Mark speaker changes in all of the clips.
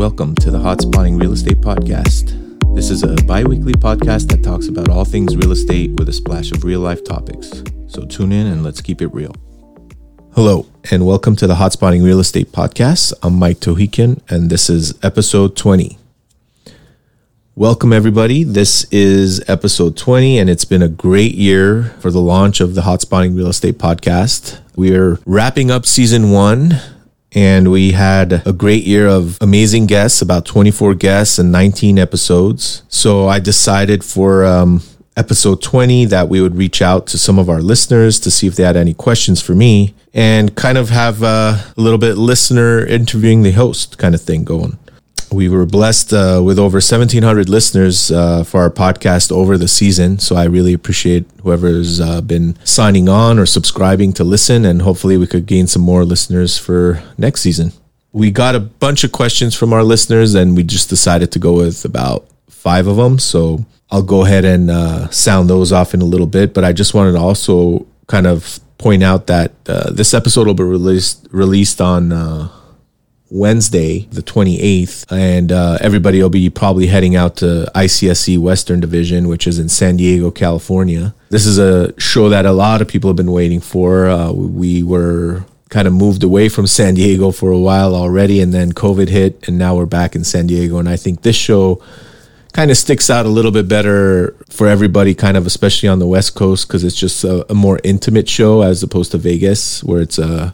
Speaker 1: Welcome to the Hot Spotting Real Estate Podcast. This is a bi weekly podcast that talks about all things real estate with a splash of real life topics. So tune in and let's keep it real. Hello, and welcome to the Hot Spotting Real Estate Podcast. I'm Mike Tohikian, and this is episode 20. Welcome, everybody. This is episode 20, and it's been a great year for the launch of the Hot Spotting Real Estate Podcast. We're wrapping up season one and we had a great year of amazing guests, about 24 guests and 19 episodes. So I decided for um, episode 20 that we would reach out to some of our listeners to see if they had any questions for me and kind of have a little bit listener interviewing the host kind of thing going we were blessed uh, with over 1700 listeners uh, for our podcast over the season. So i really appreciate whoever's uh, been signing on or subscribing to listen and hopefully we could gain some more listeners for next season. We got a bunch of questions from our listeners and we just decided to go with about five of them so i'll go ahead and uh, sound those off in a little bit but i just wanted to also kind of point out that uh, this episode will be released released on uh, Wednesday, the 28th, and uh, everybody will be probably heading out to ICSC Western Division, which is in San Diego, California. This is a show that a lot of people have been waiting for. Uh, we were kind of moved away from San Diego for a while already, and then COVID hit, and now we're back in San Diego. And I think this show kind of sticks out a little bit better for everybody, kind of especially on the West Coast, because it's just a, a, more intimate show as opposed to Vegas, where it's a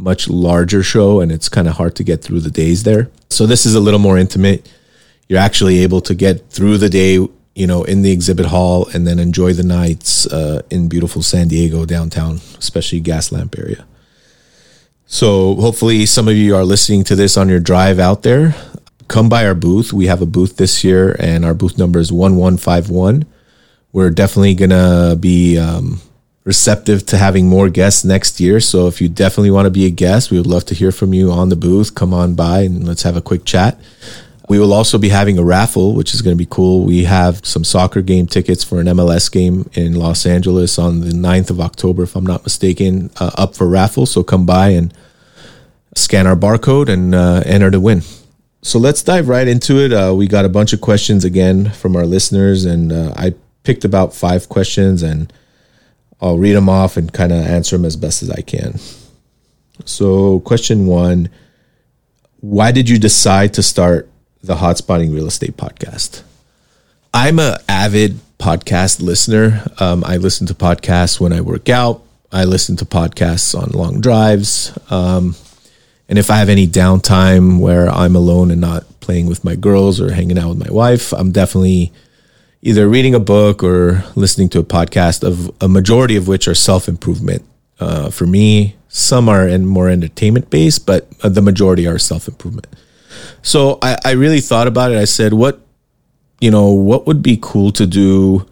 Speaker 1: much larger show and it's kind of hard to get through the days there. So this is a little more intimate. You're actually able to get through the day, you know, in the exhibit hall and then enjoy the nights uh, in beautiful San Diego downtown, especially Gaslamp area. So hopefully some of you are listening to this on your drive out there. Come by our booth. We have a booth this year and our booth number is 1151. We're definitely going to be um, receptive to having more guests next year. So if you definitely want to be a guest, we would love to hear from you on the booth. Come on by and let's have a quick chat. We will also be having a raffle, which is going to be cool. We have some soccer game tickets for an MLS game in Los Angeles on the 9th of October, if I'm not mistaken, uh, up for raffle. So come by and scan our barcode and uh, enter to win. So let's dive right into it. Uh, we got a bunch of questions again from our listeners, and uh, I picked about five questions and I'll read them off and kind of answer them as best as I can. So, question one Why did you decide to start the Hot Spotting Real Estate podcast? I'm an avid podcast listener. Um, I listen to podcasts when I work out, I listen to podcasts on long drives. Um, and if I have any downtime where I'm alone and not playing with my girls or hanging out with my wife, I'm definitely either reading a book or listening to a podcast of a majority of which are self improvement. Uh, for me, some are in more entertainment based, but the majority are self improvement. So I, I really thought about it. I said, what, you know, what would be cool to do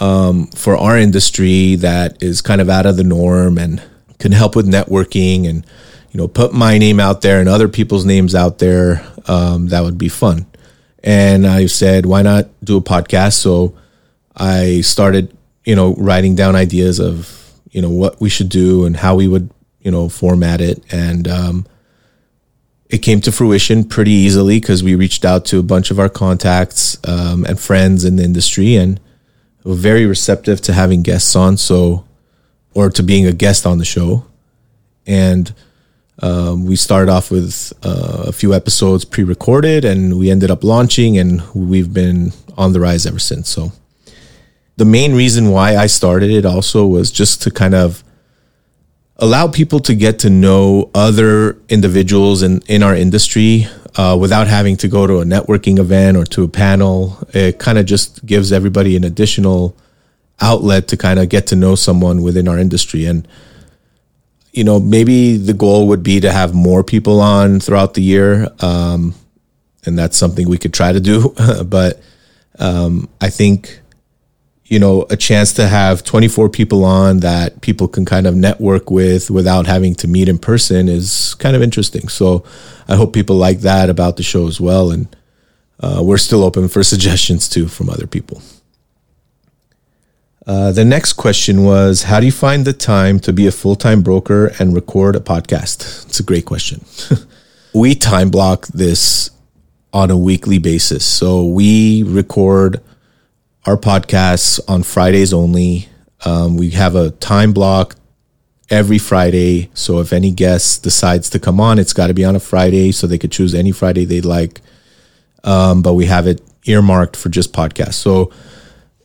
Speaker 1: um, for our industry that is kind of out of the norm and can help with networking and, you know, put my name out there and other people's names out there. Um, that would be fun. And I said, why not do a podcast? So I started, you know, writing down ideas of, you know, what we should do and how we would, you know, format it. And um, it came to fruition pretty easily because we reached out to a bunch of our contacts um, and friends in the industry and were very receptive to having guests on. So, or to being a guest on the show. And um, we started off with uh, a few episodes pre-recorded, and we ended up launching, and we've been on the rise ever since. So, the main reason why I started it also was just to kind of allow people to get to know other individuals in in our industry uh, without having to go to a networking event or to a panel. It kind of just gives everybody an additional outlet to kind of get to know someone within our industry and you know, maybe the goal would be to have more people on throughout the year. Um, and that's something we could try to do. but um, I think, you know, a chance to have 24 people on that people can kind of network with without having to meet in person is kind of interesting. So I hope people like that about the show as well. And uh, we're still open for suggestions too from other people. Uh, the next question was How do you find the time to be a full time broker and record a podcast? It's a great question. we time block this on a weekly basis. So we record our podcasts on Fridays only. Um, we have a time block every Friday. So if any guest decides to come on, it's got to be on a Friday. So they could choose any Friday they'd like. Um, but we have it earmarked for just podcasts. So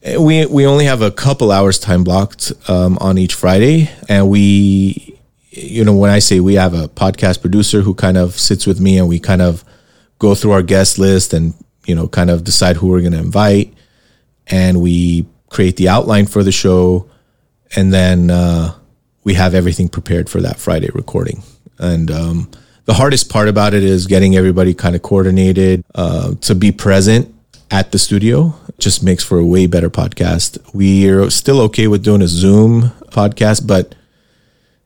Speaker 1: we we only have a couple hours time blocked um, on each Friday, and we, you know, when I say we have a podcast producer who kind of sits with me and we kind of go through our guest list and you know kind of decide who we're going to invite, and we create the outline for the show, and then uh, we have everything prepared for that Friday recording, and. Um, the hardest part about it is getting everybody kind of coordinated uh, to be present at the studio just makes for a way better podcast. We are still okay with doing a Zoom podcast, but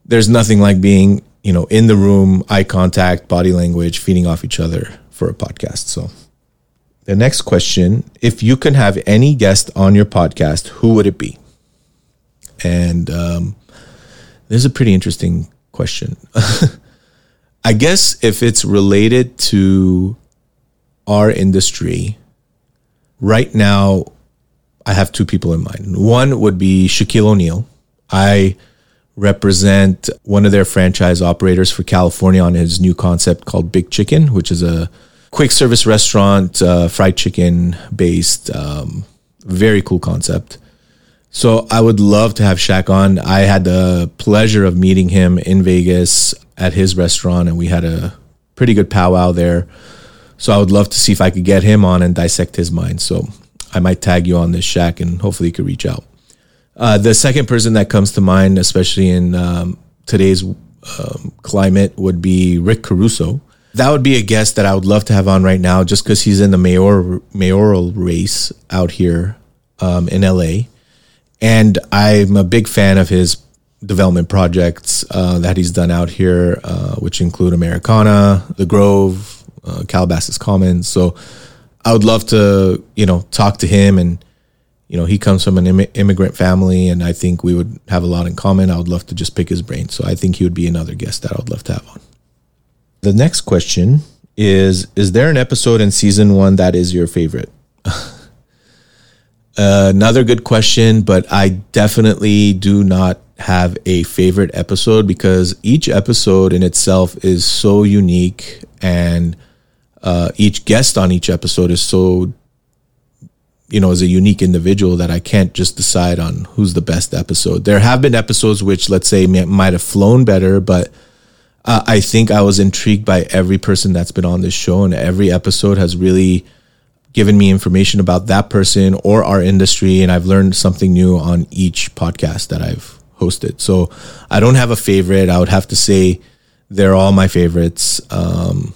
Speaker 1: there's nothing like being, you know, in the room, eye contact, body language, feeding off each other for a podcast. So the next question, if you can have any guest on your podcast, who would it be? And um, this is a pretty interesting question. I guess if it's related to our industry, right now, I have two people in mind. One would be Shaquille O'Neal. I represent one of their franchise operators for California on his new concept called Big Chicken, which is a quick service restaurant, uh, fried chicken based, um, very cool concept. So I would love to have Shaq on. I had the pleasure of meeting him in Vegas at his restaurant, and we had a pretty good powwow there. So I would love to see if I could get him on and dissect his mind. So I might tag you on this Shaq, and hopefully you could reach out. Uh, the second person that comes to mind, especially in um, today's um, climate, would be Rick Caruso. That would be a guest that I would love to have on right now, just because he's in the mayor mayoral race out here um, in LA, and I'm a big fan of his development projects uh, that he's done out here, uh, which include Americana, The Grove, uh, Calabasas Commons. So I would love to, you know, talk to him. And, you know, he comes from an Im- immigrant family, and I think we would have a lot in common. I would love to just pick his brain. So I think he would be another guest that I would love to have on. The next question is Is there an episode in season one that is your favorite? another good question, but I definitely do not have a favorite episode because each episode in itself is so unique and uh, each guest on each episode is so you know is a unique individual that i can't just decide on who's the best episode there have been episodes which let's say might have flown better but uh, i think i was intrigued by every person that's been on this show and every episode has really given me information about that person or our industry and i've learned something new on each podcast that i've hosted. So I don't have a favorite. I would have to say they're all my favorites. Um,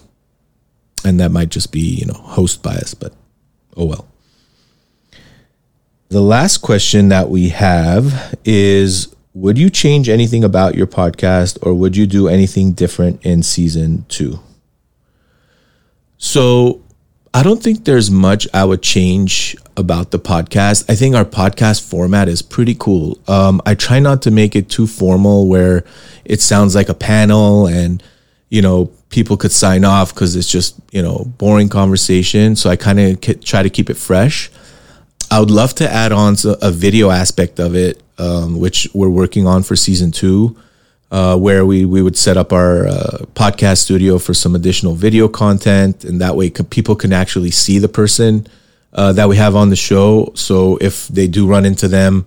Speaker 1: and that might just be, you know, host bias, but oh well. The last question that we have is Would you change anything about your podcast or would you do anything different in season two? So I don't think there's much I would change about the podcast. I think our podcast format is pretty cool. Um, I try not to make it too formal where it sounds like a panel and, you know, people could sign off because it's just, you know, boring conversation. So I kind of try to keep it fresh. I would love to add on a video aspect of it, um, which we're working on for season two uh, where we, we would set up our uh, podcast studio for some additional video content. And that way people can actually see the person uh, that we have on the show. So if they do run into them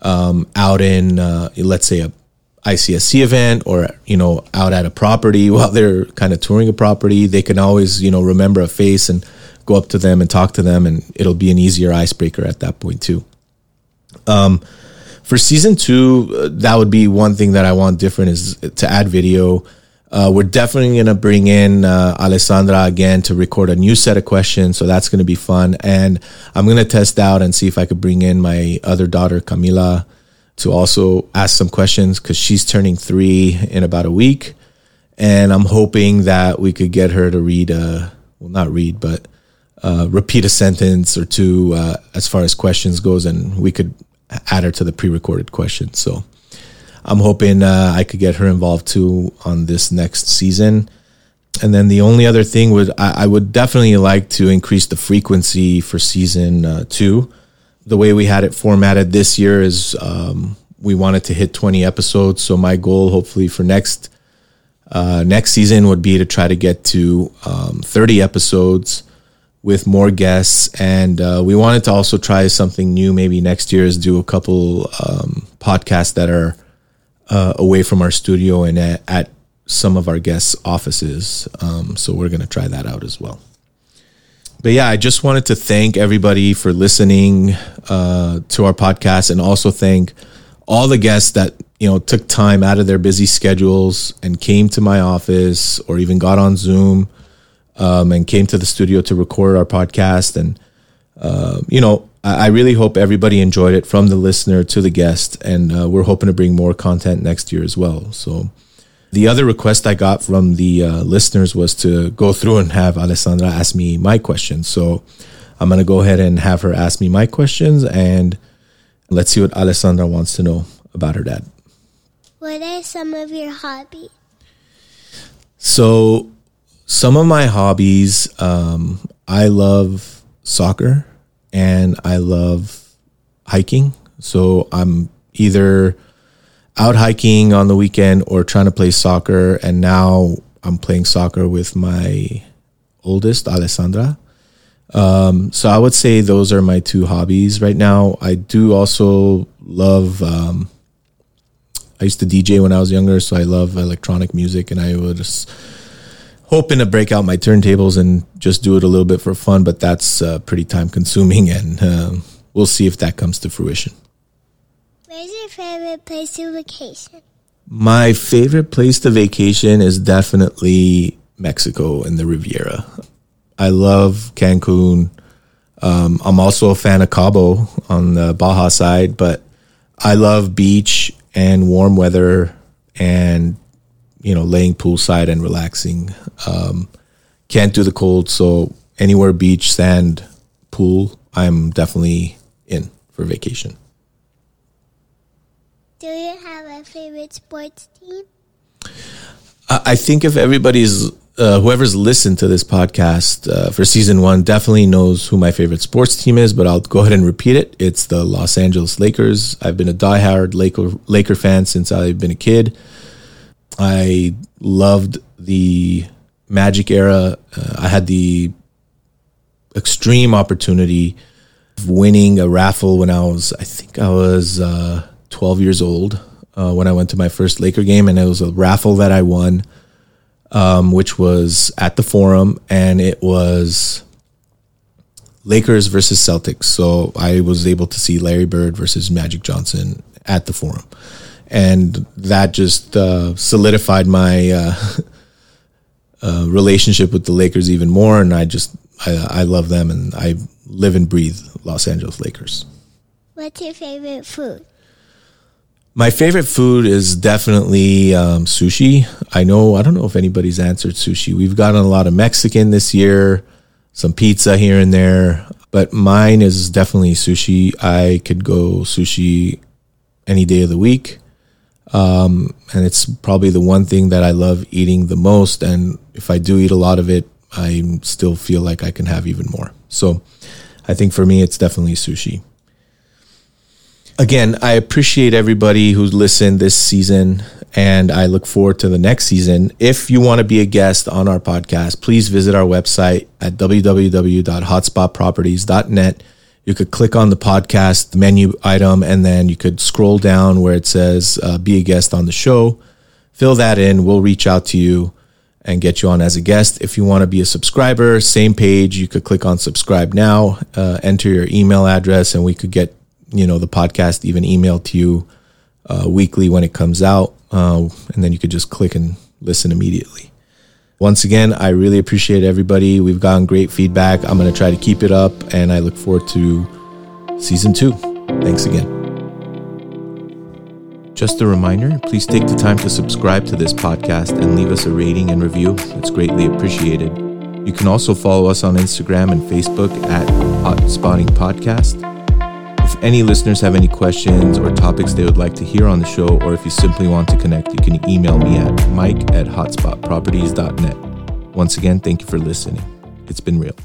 Speaker 1: um, out in, uh, let's say, a ICSC event or, you know, out at a property while they're kind of touring a property, they can always, you know, remember a face and go up to them and talk to them. And it'll be an easier icebreaker at that point, too. Um, for season two, uh, that would be one thing that I want different is to add video. Uh, we're definitely going to bring in uh, Alessandra again to record a new set of questions. So that's going to be fun. And I'm going to test out and see if I could bring in my other daughter, Camila, to also ask some questions because she's turning three in about a week. And I'm hoping that we could get her to read, a, well, not read, but uh, repeat a sentence or two uh, as far as questions goes. And we could add her to the pre-recorded questions. So I'm hoping uh, I could get her involved too on this next season. and then the only other thing would I, I, would definitely like to increase the frequency for season uh, two. The way we had it formatted this year is um, we wanted to hit 20 episodes. So my goal, hopefully, for next uh, next season would be to try to get to um, 30 episodes with more guests. And uh, we wanted to also try something new. Maybe next year is do a couple um, podcasts that are uh, away from our studio and at, at some of our guests' offices. Um, so we're going to try that out as well. But yeah, I just wanted to thank everybody for listening uh, to our podcast and also thank all the guests that you know took time out of their busy schedules and came to my office or even got on Zoom um, and came to the studio to record our podcast. And uh, you know, I, I, really hope everybody enjoyed it from the listener to the guest, and uh, we're hoping to bring more content next year as well. So. The other request I got from the uh, listeners was to go through and have Alessandra ask me my questions. So I'm going to go ahead and have her ask me my questions and let's see what Alessandra wants to know about her dad.
Speaker 2: What are some of your hobbies?
Speaker 1: So, some of my hobbies, um, I love soccer and I love hiking. So, I'm either out hiking on the weekend or trying to play soccer. And now I'm playing soccer with my oldest, Alessandra. Um, so I would say those are my two hobbies right now. I do also love um, I used to DJ when I was younger, so I love electronic music, and I was hoping to break out my turntables and just do it a little bit for fun. But that's uh, pretty time consuming, and uh, we'll see if that comes to fruition.
Speaker 2: Where's your favorite place to vacation?
Speaker 1: My favorite place to vacation is definitely Mexico and the Riviera. I love Cancun. Um, I'm also a fan of Cabo on the Baja side, but I love beach and warm weather and you know laying poolside and relaxing. Um, can't do the cold, so anywhere beach, sand, pool, I'm definitely in for vacation.
Speaker 2: Do you have a favorite sports team?
Speaker 1: I think if everybody's uh, whoever's listened to this podcast uh, for season one definitely knows who my favorite sports team is, but I'll go ahead and repeat it. It's the Los Angeles Lakers. I've been a diehard Laker, Laker fan since I've been a kid. I loved the Magic era. Uh, I had the extreme opportunity of winning a raffle when I was, I think I was uh, 12 years old uh, when I went to my first Laker game, and it was a raffle that I won um, which was at the Forum, and it was Lakers versus Celtics. So I was able to see Larry Bird versus Magic Johnson at the Forum, and that just uh, solidified my uh, uh, relationship with the Lakers even more. And I just I, I love them, and I live and breathe Los Angeles Lakers.
Speaker 2: What's your favorite food?
Speaker 1: My favorite food is definitely um, sushi. I know, I don't know if anybody's answered sushi. We've gotten a lot of Mexican this year, some pizza here and there, but mine is definitely sushi. I could go sushi any day of the week. Um, and it's probably the one thing that I love eating the most. And if I do eat a lot of it, I still feel like I can have even more. So I think for me, it's definitely sushi again, I appreciate everybody who's listened this season, and I look forward to the next season. If you want to be a guest on our podcast, please visit our website at www.hotspotproperties.net. You could click on the podcast menu item, and then you could scroll down where it says uh, "Be a guest on the show." Fill that in. We'll reach out to you and get you on as a guest. If you want to be a subscriber, same page. You could click on subscribe now, uh, enter your email address, and we could get you know the podcast even emailed to you uh, weekly when it comes out, uh, and then you could just click and listen immediately. Once again, I really appreciate everybody. We've gotten great feedback. I'm going to try to keep it up, and I look forward to season two. Thanks again. Just a reminder please take the time to subscribe to this podcast and leave us a rating and review. It's greatly appreciated. You can also follow us on Instagram and Facebook at Hot Spotting Podcast. Any listeners have any questions or topics they would like to hear on the show, or if you simply want to connect, you can email me at mike at hotspotproperties.net. Once again, thank you for listening. It's been real.